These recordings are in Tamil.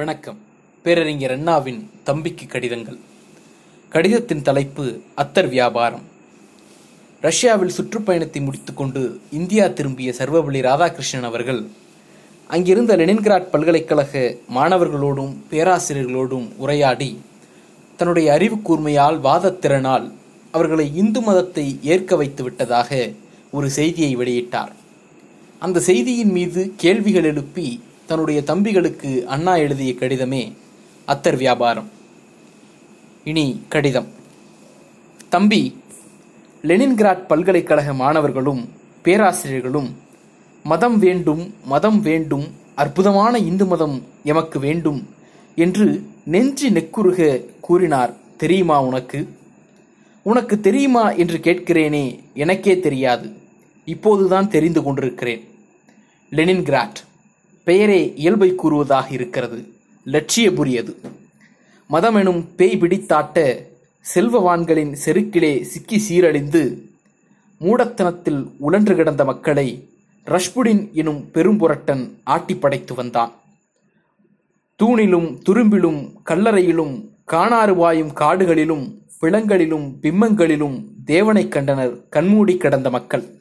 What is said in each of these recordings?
வணக்கம். பேரறிஞர் அண்ணாவின் தம்பிக்கு கடிதங்கள். கடிதத்தின் தலைப்பு அத்தர் வியாபாரம். ரஷ்யாவில் சுற்றுப்பயணத்தை முடித்துக்கொண்டு இந்தியா திரும்பிய சர்வபள்ளி ராதாகிருஷ்ணன் அவர்கள் அங்கிருந்த லெனின்கிராட் பல்கலைக்கழக மாணவர்களோடும் பேராசிரியர்களோடும் உரையாடி தன்னுடைய அறிவு கூர்மையால் வாதத்திறனால் அவர்களை இந்து மதத்தை ஏற்க வைத்து விட்டதாக ஒரு செய்தியை வெளியிட்டார். அந்த செய்தியின் மீது கேள்விகள் எழுப்பி தன்னுடைய தம்பிகளுக்கு அண்ணா எழுதிய கடிதமே அத்தர் வியாபாரம். இனி கடிதம். தம்பி லெனின்கிராட் பல்கலைக்கழக மாணவர்களும் பேராசிரியர்களும் மதம் வேண்டும் மதம் வேண்டும் அற்புதமான இந்து மதம் எமக்கு வேண்டும் என்று நெஞ்சு நெக்குருக கூறினார். தெரியுமா உனக்கு? உனக்கு தெரியுமா என்று கேட்கிறேனே எனக்கே தெரியாது. இப்போதுதான் தெரிந்து கொண்டிருக்கிறேன். லெனின்கிராட் பெயரே இயல்பை கூறுவதாக இருக்கிறது. லட்சியபுரியது. மதமெனும் பேய் பிடித்தாட்ட செல்வவான்களின் செருக்கிலே சிக்கி சீரழிந்து மூடத்தனத்தில் உழன்று கிடந்த மக்களை ரஷ்புடின் எனும் பெரும்புரட்டன் ஆட்டி படைத்து வந்தான். தூணிலும் துரும்பிலும் கல்லறையிலும் காணாறு வாயும் காடுகளிலும் பிளங்களிலும் பிம்மங்களிலும் தேவனைக் கண்டனர் கண்மூடி கிடந்த மக்கள்.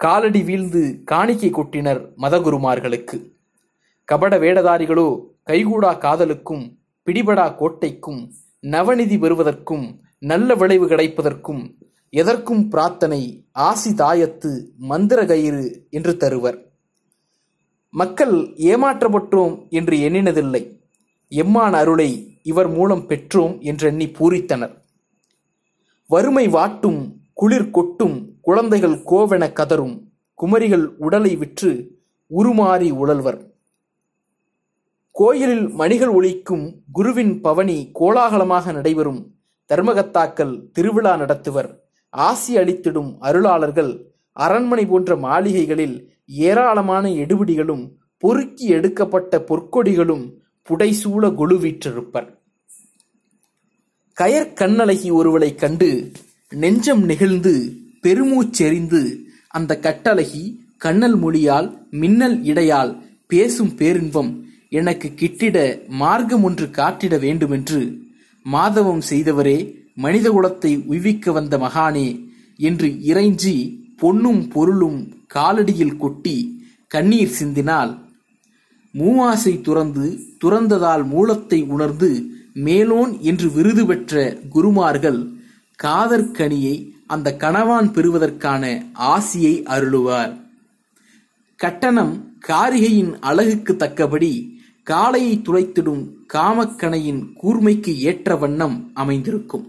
காலடி வீழ்ந்து காணிக்கை கொட்டினர் மதகுருமார்களுக்கு. கபட வேடதாரிகளோ கைகூடா காதலுக்கும் பிடிபடா கோட்டைக்கும் நவநிதி பெறுவதற்கும் நல்ல விளைவு கிடைப்பதற்கும் எதற்கும் பிரார்த்தனை ஆசி தாயத்து மந்திர கயிறு என்று தருவர். மக்கள் ஏமாற்றப்பட்டோம் என்று எண்ணினதில்லை. எம்மான் அருளை இவர் மூலம் பெற்றோம் என்றெண்ணி பூரித்தனர். வறுமை வாட்டும் குளிர் கொட்டும் குழந்தைகள் கோவென கதரும் குமரிகள் உடலை விற்று உருமாறி உழல்வர். கோயிலில் மணிகள் ஒழிக்கும் குருவின் பவனி கோலாகலமாக நடைபெறும் தர்மகத்தாக்கள் திருவிழா நடத்துவர். ஆசி அளித்திடும் அருளாளர்கள் அரண்மனை போன்ற மாளிகைகளில் ஏராளமான எடுபிடிகளும் பொறுக்கி எடுக்கப்பட்ட பொற்கொடிகளும் புடைசூழ கொழுவீற்றிருப்பர். கயற்கண்ணழகி ஒருவளைக் கண்டு நெஞ்சம் நெகிழ்ந்து பெருமூச்செறிந்து அந்த கட்டழகி கண்ணல் மொழியால் மின்னல் இடையால் பேசும் பேரின்பம் எனக்கு கிட்டிட மார்க்கம் ஒன்று காட்டிட வேண்டுமென்று மாதவம் செய்தவரே மனிதகுலத்தை உய்விக்க வந்த மகானே என்று இறைஞ்சி பொன்னும் பொருளும் காலடியில் கொட்டி கண்ணீர் சிந்தினால் மூவாசை துறந்து துறந்ததால் மூலத்தை உணர்ந்து மேலோன் என்று விருது பெற்ற குருமார்கள் காதற்கனியை அந்த கணவான் பெறுவதற்கான ஆசியை அருளுவார். கட்டணம் காரிகையின் அழகுக்கு தக்கபடி காளையை துளைத்திடும் காமக்கணையின் கூர்மைக்கு ஏற்ற வண்ணம் அமைந்திருக்கும்.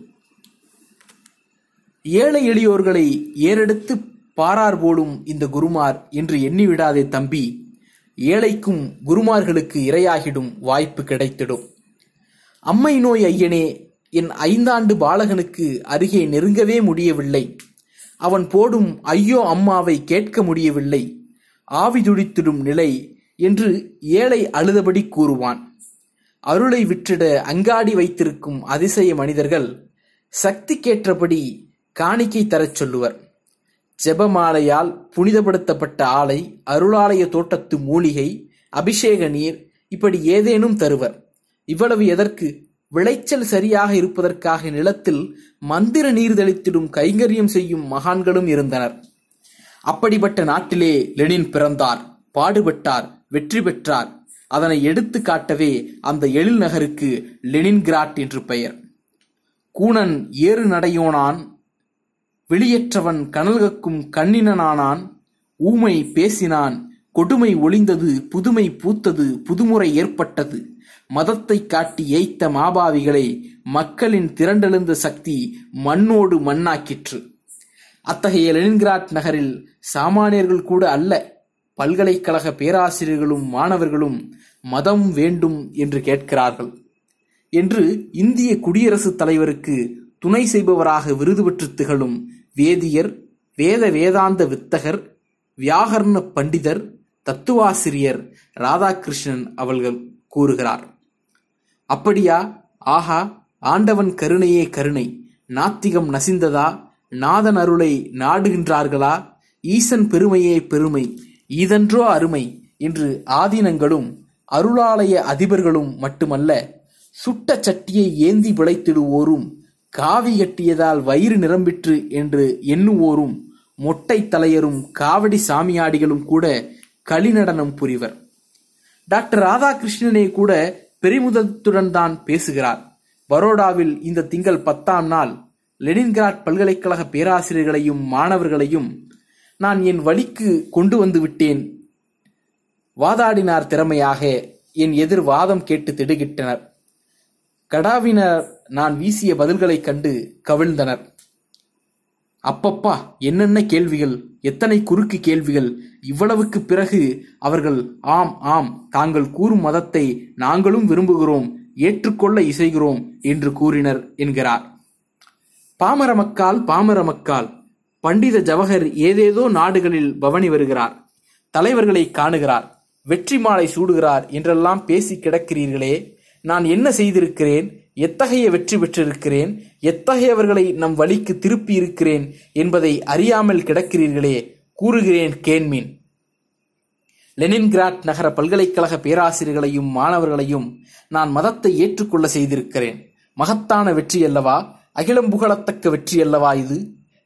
ஏழை எளியோர்களை ஏறெடுத்து பாரார் போலும் இந்த குருமார் என்று எண்ணிவிடாதே தம்பி ஏழைக்கும் குருமார்களுக்கு இரையாகிடும் வாய்ப்பு கிடைத்திடும். அம்மை நோய் ஐயனே என் ஐந்தாண்டு பாலகனுக்கு அருகே நெருங்கவே முடியவில்லை. அவன் போடும் ஐயோ அம்மாவை கேட்க முடியவில்லை. ஆவி துடித்திடும் நிலை என்று ஏழை அழுதபடி கூறுவான். அருளை விற்றிட அங்காடி வைத்திருக்கும் அதிசய மனிதர்கள் சக்திக்கேற்றபடி காணிக்கை தரச் சொல்லுவர். ஜெபமாலையால் புனிதப்படுத்தப்பட்ட ஆலை அருளாலய தோட்டத்து மூலிகை அபிஷேக நீர் இப்படி ஏதேனும் தருவர். இவ்வளவு எதற்கு? விளைச்சல் சரியாக இருப்பதற்காக நிலத்தில் மந்திர நீர் தெளித்திடும் கைங்கரியம் செய்யும் மகான்களும் இருந்தனர். அப்படிப்பட்ட நாட்டிலே லெனின் பிறந்தார் பாடுபட்டார் வெற்றி பெற்றார். அதனை எடுத்து காட்டவே அந்த எழில் நகருக்கு லெனின்கிராட் என்று பெயர். கூணன் ஏறு நடையோனான் வெளியற்றவன் கனல்கக்கும் கண்ணினனானான் ஊமை பேசினான் கொடுமை ஒளிந்தது புதுமை பூத்தது புதுமுறை ஏற்பட்டது. மதத்தை காட்டி ஏய்த்த மாபாவிகளை மக்களின் திரண்டெழுந்த சக்தி மண்ணோடு மண்ணாக்கிற்று. அத்தகைய லெனின்கிராட் நகரில் சாமானியர்கள் கூட அல்ல பல்கலைக்கழக பேராசிரியர்களும் மாணவர்களும் மதம் வேண்டும் என்று கேட்கிறார்கள். என்று இந்திய குடியரசுத் தலைவருக்கு துணை செய்பவராக விருது பெற்று திகழும் வேதியர் வேத வேதாந்த வித்தகர் வியாகரண பண்டிதர் தத்துவாசிரியர் ராதாகிருஷ்ணன் அவர்கள். கூறுகிறார். அப்படியா? ஆஹா ஆண்டவன் கருணையே கருணை. நாத்திகம் நசிந்ததா? நாதன் அருளை நாடுகின்றார்களா? ஈசன் பெருமையே பெருமை. இதன்றோ அருமை என்று ஆதீனங்களும் அருளாலய அதிபர்களும் மட்டுமல்ல சுட்ட சட்டியை ஏந்தி பிழைத்திடுவோரும் காவி கட்டியதால் வயிறு நிரம்பிற்று என்று எண்ணுவோரும் மொட்டை தலையரும் காவடி சாமியாடிகளும் கூட களிநடனம் புரிவர். டாக்டர் ராதாகிருஷ்ணனே கூட பெருமிதத்துடன் தான் பேசுகிறார். பரோடாவில் இந்த திங்கள் பத்தாம் நாள் லெனின்கிராட் பல்கலைக்கழக பேராசிரியர்களையும் மாணவர்களையும் நான் என் வழிக்கு கொண்டு வந்து விட்டேன். வாதாடினார் திறமையாக என் எதிர் வாதம் கேட்டு திடுகிட்டனர். கடாவினர் நான் வீசிய பதில்களைக் கண்டு கவிழ்ந்தனர். அப்பப்பா என்னென்ன கேள்விகள் எத்தனை குறுக்கு கேள்விகள் இவ்வளவுக்கு பிறகு அவர்கள் ஆம் ஆம் தாங்கள் கூறும் மதத்தை நாங்களும் விரும்புகிறோம் ஏற்றுக்கொள்ள இசைகிறோம் என்று கூறினர் என்கிறார். பாமர மக்கால் பாமர மக்கால் பண்டித ஜவஹர் ஏதேதோ நாடுகளில் பவனி வருகிறார் தலைவர்களை காணுகிறார் வெற்றி மாலை சூடுகிறார் என்றெல்லாம் பேசி கிடக்கிறீர்களே நான் என்ன செய்திருக்கிறேன்? எத்தகைய வெற்றி பெற்றிருக்கிறேன்? எத்தகையவர்களை நம் வழிக்கு திருப்பி இருக்கிறேன் என்பதை அறியாமல் கிடக்கிறீர்களே கூறுகிறேன் கேன்மீன் லெனின்கிராட் நகர பல்கலைக்கழக பேராசிரியர்களையும் மாணவர்களையும் நான் மதத்தை ஏற்றுக்கொள்ள செய்திருக்கிறேன். மகத்தான வெற்றி அல்லவா? அகிலம் புகழத்தக்க வெற்றி அல்லவா இது?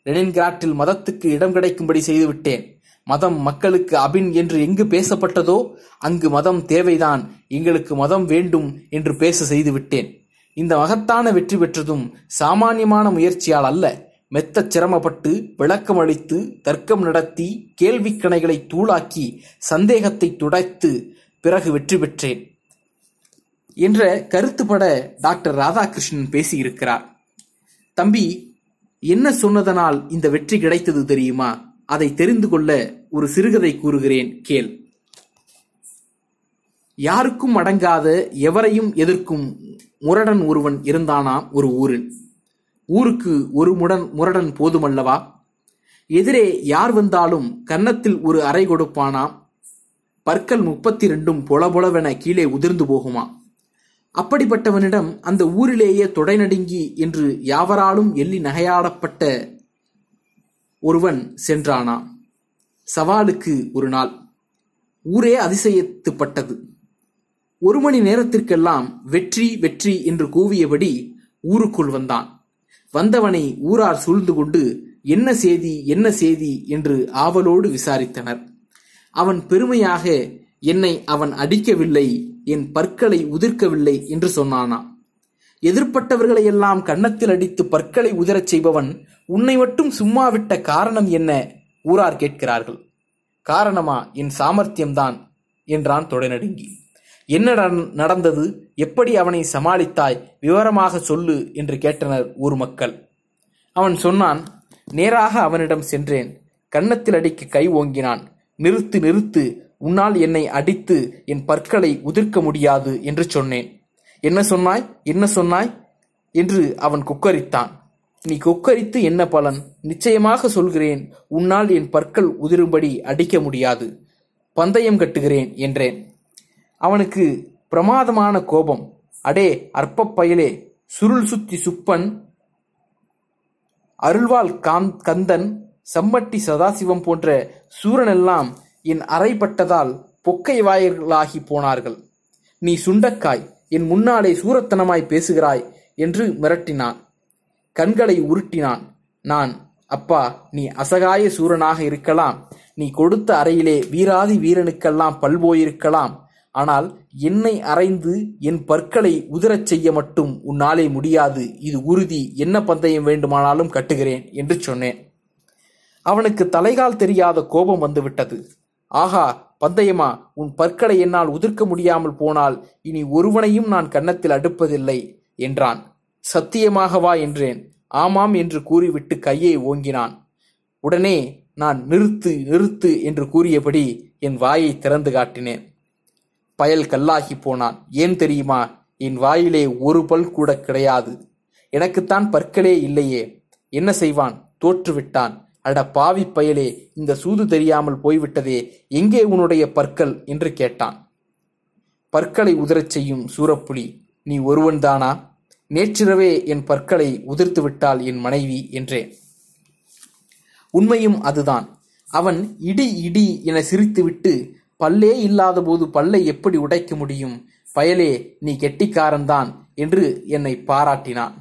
லெனின்கிராட்டில் மதத்துக்கு இடம் கிடைக்கும்படி செய்துவிட்டேன். மதம் மக்களுக்கு அபின் என்று எங்கு பேசப்பட்டதோ அங்கு மதம் தேவைதான். எங்களுக்கு மதம் வேண்டும் என்று பேச செய்துவிட்டேன். இந்த மகத்தான வெற்றி பெற்றதும் சாமானியமான முயற்சியால் அல்ல. மெத்தச் சிரமப்பட்டு விளக்கம் அளித்து தர்க்கம் நடத்தி கேள்விக்கணைகளை தூளாக்கி சந்தேகத்தை துடைத்து பிறகு வெற்றி பெற்றேன் என்ற கருத்துப்பட டாக்டர் ராதாகிருஷ்ணன் பேசியிருக்கிறார். தம்பி என்ன சொன்னதனால் இந்த வெற்றி கிடைத்தது தெரியுமா? அதை தெரிந்து கொள்ள ஒரு சிறுகதை கூறுகிறேன் கேள். யாருக்கும் அடங்காத எவரையும் எதிர்க்கும் முரடன் ஒருவன் இருந்தானாம் ஒரு ஊரில்? ஊருக்கு ஒரு முடன் முரடன் போதுமல்லவா? எதிரே யார் வந்தாலும் கன்னத்தில் ஒரு அறை கொடுப்பானாம் பற்கள் முப்பத்தி ரெண்டும் பொலபொலவென கீழே உதிர்ந்து போகுமா? அப்படிப்பட்டவனிடம் அந்த ஊரிலேயே தொடை நடுங்கி என்று யாவராலும் எள்ளி நகையாடப்பட்ட ஒருவன் சென்றானா? சவாலுக்கு ஒரு நாள். ஊரே அதிசயத்துப்பட்டது. ஒரு மணி நேரத்திற்கெல்லாம் வெற்றி வெற்றி என்று கூவியபடி ஊருக்குள் வந்தான். வந்தவனை ஊரார் சூழ்ந்து கொண்டு என்ன செய்தி என்ன செய்தி? என்று ஆவலோடு விசாரித்தனர். அவன் பெருமையாக என்னை அவன் அடிக்கவில்லை என் பற்களை உதிர்க்கவில்லை என்று சொன்னானாம். எதிர்ப்பட்டவர்களை எல்லாம் கன்னத்தில் அடித்து பற்களை உதிரச் செய்பவன் உன்னை மட்டும் சும்மா விட்ட காரணம் என்ன? ஊரார் கேட்கிறார்கள். காரணமா என் சாமர்த்தியம்தான் என்றான் தொடநடுங்கி. என்ன நடந்தது? எப்படி அவனை சமாளித்தாய்? விவரமாக சொல்லு என்று கேட்டனர் ஊர் மக்கள். அவன் சொன்னான் நேராக அவனிடம் சென்றேன். கன்னத்தில் அடிக்க கை ஓங்கினான். நிறுத்து நிறுத்து. உன்னால் என்னை அடித்து என் பற்களை உதிர்க்க முடியாது என்று சொன்னேன். என்ன சொன்னாய்? என்ன சொன்னாய்? என்று அவன் குக்கரித்தான். நீ கொக்கரித்து என்ன பலன்? நிச்சயமாக சொல்கிறேன் உன்னால் என் பற்கள் உதிரும்படி அடிக்க முடியாது. பந்தயம் கட்டுகிறேன் என்றேன். அவனுக்கு பிரமாதமான கோபம். அடே அற்ப பயலே சுருள் சுத்தி சுப்பன் அருள்வாள் காந் கந்தன் சம்மட்டி சதாசிவம் போன்ற சூரனெல்லாம் என் அறைப்பட்டதால் பொக்கை வாயர்களாகி போனார்கள். நீ சுண்டக்காய் என் முன்னாலே சூரத்தனமாய் பேசுகிறாய் என்று மிரட்டினான். கண்களை உருட்டினான். நான் அப்பா நீ அசகாய சூரனாக இருக்கலாம். நீ கொடுத்த அறையிலே வீராதி வீரனுக்கெல்லாம் பல்போயிருக்கலாம். ஆனால் என்னை அறைந்து என் பற்களை உதிரச் செய்ய மட்டும் உன்னாலே முடியாது. இது உறுதி. என்ன பந்தயம் வேண்டுமானாலும் கட்டுகிறேன் என்று சொன்னேன். அவனுக்கு தலைகால் தெரியாத கோபம் வந்துவிட்டது. ஆகா பந்தயமா? உன் பற்களை என்னால் உதிர்க்க முடியாமல் போனால் இனி ஒருவனையும் நான் கன்னத்தில் அடுப்பதில்லை என்றான். சத்தியமாகவா என்றேன். ஆமாம் என்று கூறிவிட்டு கையை ஓங்கினான். உடனே நான் நிறுத்து நிறுத்து என்று கூறியபடி என் வாயை திறந்து காட்டினேன். பயல் கல்லாகி போனான். ஏன் தெரியுமா? என் வாயிலே ஒரு பல் கூட கிடையாது. எனக்குத்தான் பற்களே இல்லையே. என்ன செய்வான்? தோற்றுவிட்டான். அட பாவி பயலே இந்த சூது தெரியாமல் போய்விட்டதே. எங்கே உன்னுடைய பற்கள் என்று கேட்டான். பற்களை உதிரச் செய்யும் சூரப்புலி. நீ ஒருவன்தானா நேற்றிரவே என் பற்களை உதிர்த்து விட்டாள் என் மனைவி என்றேன். உண்மையும் அதுதான். அவன் இடி இடி என சிரித்துவிட்டு பல்லே இல்லாத போது பல்லை எப்படி உடைக்க முடியும்? பயலே நீ கெட்டிக்காரன்தான் என்று என்னை பாராட்டினான்.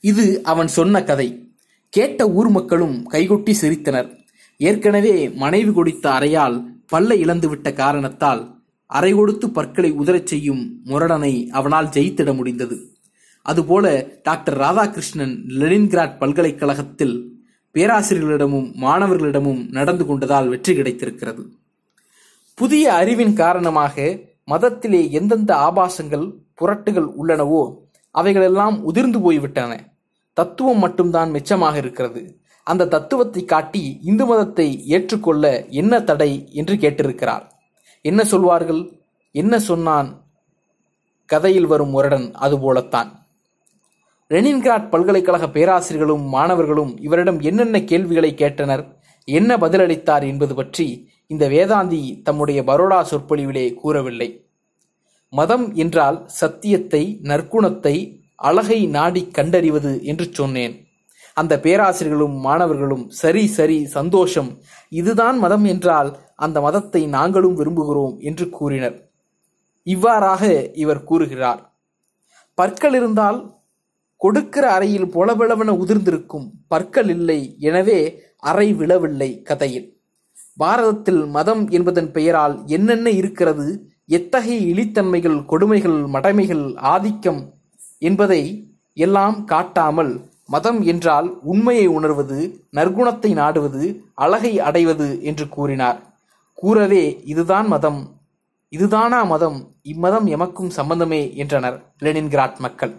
இது அவன் சொன்ன கதை. கேட்ட ஊர் மக்களும் கைகொட்டி சிரித்தனர். ஏற்கனவே மனைவி கொடுத்த அறையால் பல்லை இழந்துவிட்ட காரணத்தால் அறை கொடுத்து பற்களை உதறச் செய்யும் முரடனை அவனால் ஜெயித்திட முடிந்தது. அதுபோல டாக்டர் ராதாகிருஷ்ணன் லெனின்கிராட் பல்கலைக்கழகத்தில் பேராசிரியர்களிடமும் மாணவர்களிடமும் நடந்து கொண்டதால் வெற்றி கிடைத்திருக்கிறது. புதிய அறிவின் காரணமாக மதத்திலே எந்தெந்த ஆபாசங்கள் புரட்டுகள் உள்ளனவோ அவைகளெல்லாம் உதிர்ந்து போய்விட்டன. தத்துவம் மட்டும்தான் மிச்சமாக இருக்கிறது. அந்த தத்துவத்தை காட்டி இந்து மதத்தை ஏற்றுக்கொள்ள என்ன தடை என்று கேட்டிருக்கிறார். என்ன சொல்வார்கள்? என்ன சொன்னான்? கதையில் வரும் முரடன் அதுபோலத்தான். லெனின்கிராட் பல்கலைக்கழக பேராசிரியர்களும் மாணவர்களும் இவரிடம் என்னென்ன கேள்விகளை கேட்டனர் என்ன பதிலளித்தார் என்பது பற்றி இந்த வேதாந்தி தம்முடைய பரோடா சொற்பொழிவிலே கூறவில்லை. மதம் என்றால் சத்தியத்தை நற்குணத்தை அழகை நாடி கண்டறிவது என்று சொன்னேன். அந்த பேராசிரியர்களும் மாணவர்களும் சரி சரி சந்தோஷம் இதுதான் மதம் என்றால் அந்த மதத்தை நாங்களும் விரும்புகிறோம் என்று கூறினர். இவ்வாறாக இவர் கூறுகிறார். பற்கள் இருந்தால் கொடுக்கிற அறையில் பொலபெளவென உதிர்ந்திருக்கும் பற்கள் இல்லை எனவே அறை விழவில்லை கதையில். பாரதத்தில் மதம் என்பதன் பெயரால் என்னென்ன இருக்கிறது எத்தகைய இழித்தன்மைகள் கொடுமைகள் மடமைகள் ஆதிக்கம் என்பதை எல்லாம் காட்டாமல் மதம் என்றால் உண்மையை உணர்வது நற்குணத்தை நாடுவது அழகை அடைவது என்று கூறினார். கூறவே இதுதான் மதம் இதுதானா மதம் இம்மதம் எமக்கும் சம்பந்தமே என்றனர் லெனின்கிராட் மக்கள்.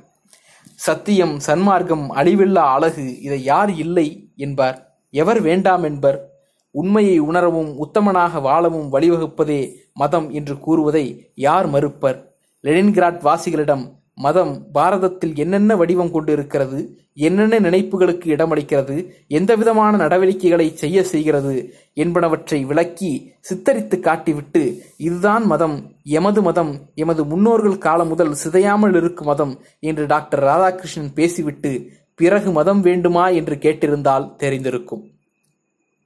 சத்தியம் சன்மார்க்கம் அழிவில்லா அழகு இதை யார் இல்லை என்பார். எவர் வேண்டாம் என்பர். உண்மையை உணரவும் உத்தமனாக வாழவும் வழிவகுப்பதே மதம் என்று கூறுவதை யார் மறுப்பர்? லெனின்கிராட் வாசிகளிடம் மதம் பாரதத்தில் என்னென்ன வடிவம் கொண்டு இருக்கிறது என்னென்ன நினைப்புகளுக்கு இடமளிக்கிறது எந்த விதமான நடவடிக்கைகளை செய்ய செய்கிறது என்பனவற்றை விளக்கி சித்தரித்து காட்டிவிட்டு இதுதான் மதம் எமது மதம் எமது முன்னோர்கள் காலம் முதல் சிதையாமல் இருக்கும் மதம் என்று டாக்டர் ராதாகிருஷ்ணன் பேசிவிட்டு பிறகு மதம் வேண்டுமா என்று கேட்டிருந்தால் தெரிந்திருக்கும்.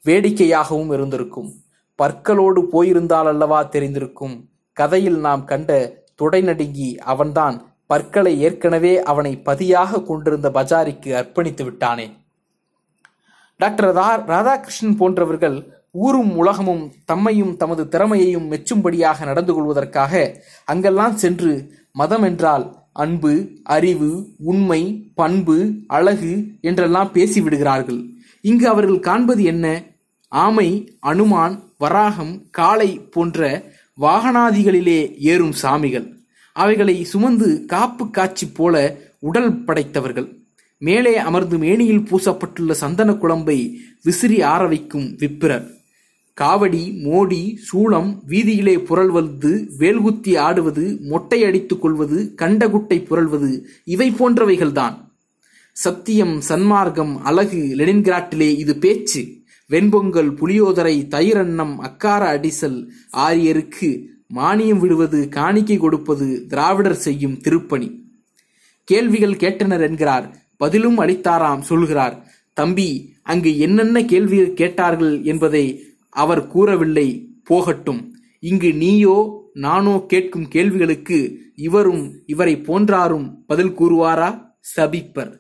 வேடிக்கையாகவும் இருந்திருக்கும். பற்களோடு போயிருந்தால் அல்லவா தெரிந்திருக்கும். கதையில் நாம் கண்ட தொடை நடுங்கி அவன்தான் பற்களை ஏற்கனவே அவனை பதியாக கொண்டிருந்த பஜாரிக்கு அர்ப்பணித்து விட்டானே. டாக்டர் ராதாகிருஷ்ணன் போன்றவர்கள் ஊரும் உலகமும் தம்மையும் தமது திறமையையும் மெச்சும்படியாக நடந்து கொள்வதற்காக அங்கெல்லாம் சென்று மதம் என்றால் அன்பு அறிவு உண்மை பண்பு அழகு என்றெல்லாம் பேசிவிடுகிறார்கள். இங்கு அவர்கள் காண்பது என்ன? ஆமை அனுமான் வராகம் காளை போன்ற வாகனாதிகளிலே ஏறும் சாமிகள். அவைகளை சுமந்து காப்பு காட்சி போல உடல் படைத்தவர்கள். மேலே அமர்ந்து மேனியில் பூசப்பட்டுள்ள சந்தன குழம்பை விசிறி ஆற வைக்கும் விப்பிரர். காவடி மோடி சூளம் வீதியிலே புரள்வது வேல்குத்தி ஆடுவது மொட்டை அடித்துக் கொள்வது கண்டகுட்டை புரள்வது இவை போன்றவைகள்தான். சத்தியம் சன்மார்க்கம் அழகு லெனின்கிராட்டிலே இது பேச்சு. வெண்பொங்கல் புளியோதரை தயிரன்னம் அக்கார அடிசல் ஆரியருக்கு மானியம் விடுவது காணிக்கை கொடுப்பது திராவிடர் செய்யும் திருப்பணி. கேள்விகள் கேட்டனர் என்கிறார். பதிலும் அளித்தாராம் சொல்கிறார். தம்பி அங்கு என்னென்ன கேள்விகள் கேட்டார்கள் என்பதை அவர் கூறவில்லை போகட்டும். இங்கு நீயோ நானோ கேட்கும் கேள்விகளுக்கு இவரும் இவரை போன்றாரும் பதில் கூறுவாரா? சபிப்பர்.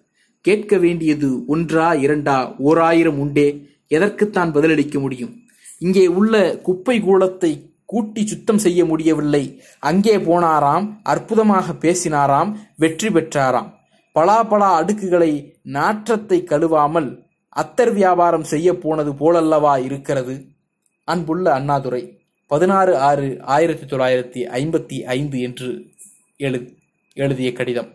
கேட்க வேண்டியது ஒன்றா இரண்டா ஓராயிரம் உண்டே. எதற்குத்தான் பதிலளிக்க முடியும்? இங்கே உள்ள குப்பை கூலத்தை கூட்டி சுத்தம் செய்ய முடியவில்லை. அங்கே போனாராம் அற்புதமாக பேசினாராம் வெற்றி பெற்றாராம். பலா பலா அடுக்குகளை நாற்றத்தை கழுவாமல் அத்தர் வியாபாரம் செய்ய போனது போலல்லவா இருக்கிறது? அன்புள்ள அண்ணாதுரை பதினாறு ஆறு ஆயிரத்தி தொள்ளாயிரத்தி ஐம்பத்தி ஐந்து என்று எழு எழுதிய கடிதம்.